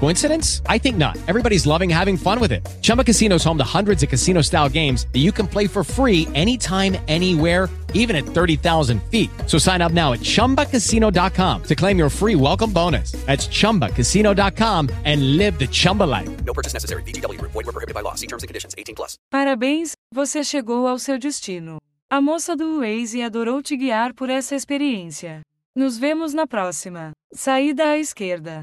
Coincidence? I think not. Everybody's loving having fun with it. Chumba Casino is home to hundreds of casino-style games that you can play for free anytime, anywhere, even at 30,000 feet. So sign up now at ChumbaCasino.com to claim your free welcome bonus. That's ChumbaCasino.com and live the Chumba life. No purchase necessary. VGW Group. Void were prohibited by law. See terms and conditions. 18 plus. Parabéns, você chegou ao seu destino. A moça do Waze adorou te guiar por essa experiência. Nos vemos na próxima. Saída à esquerda.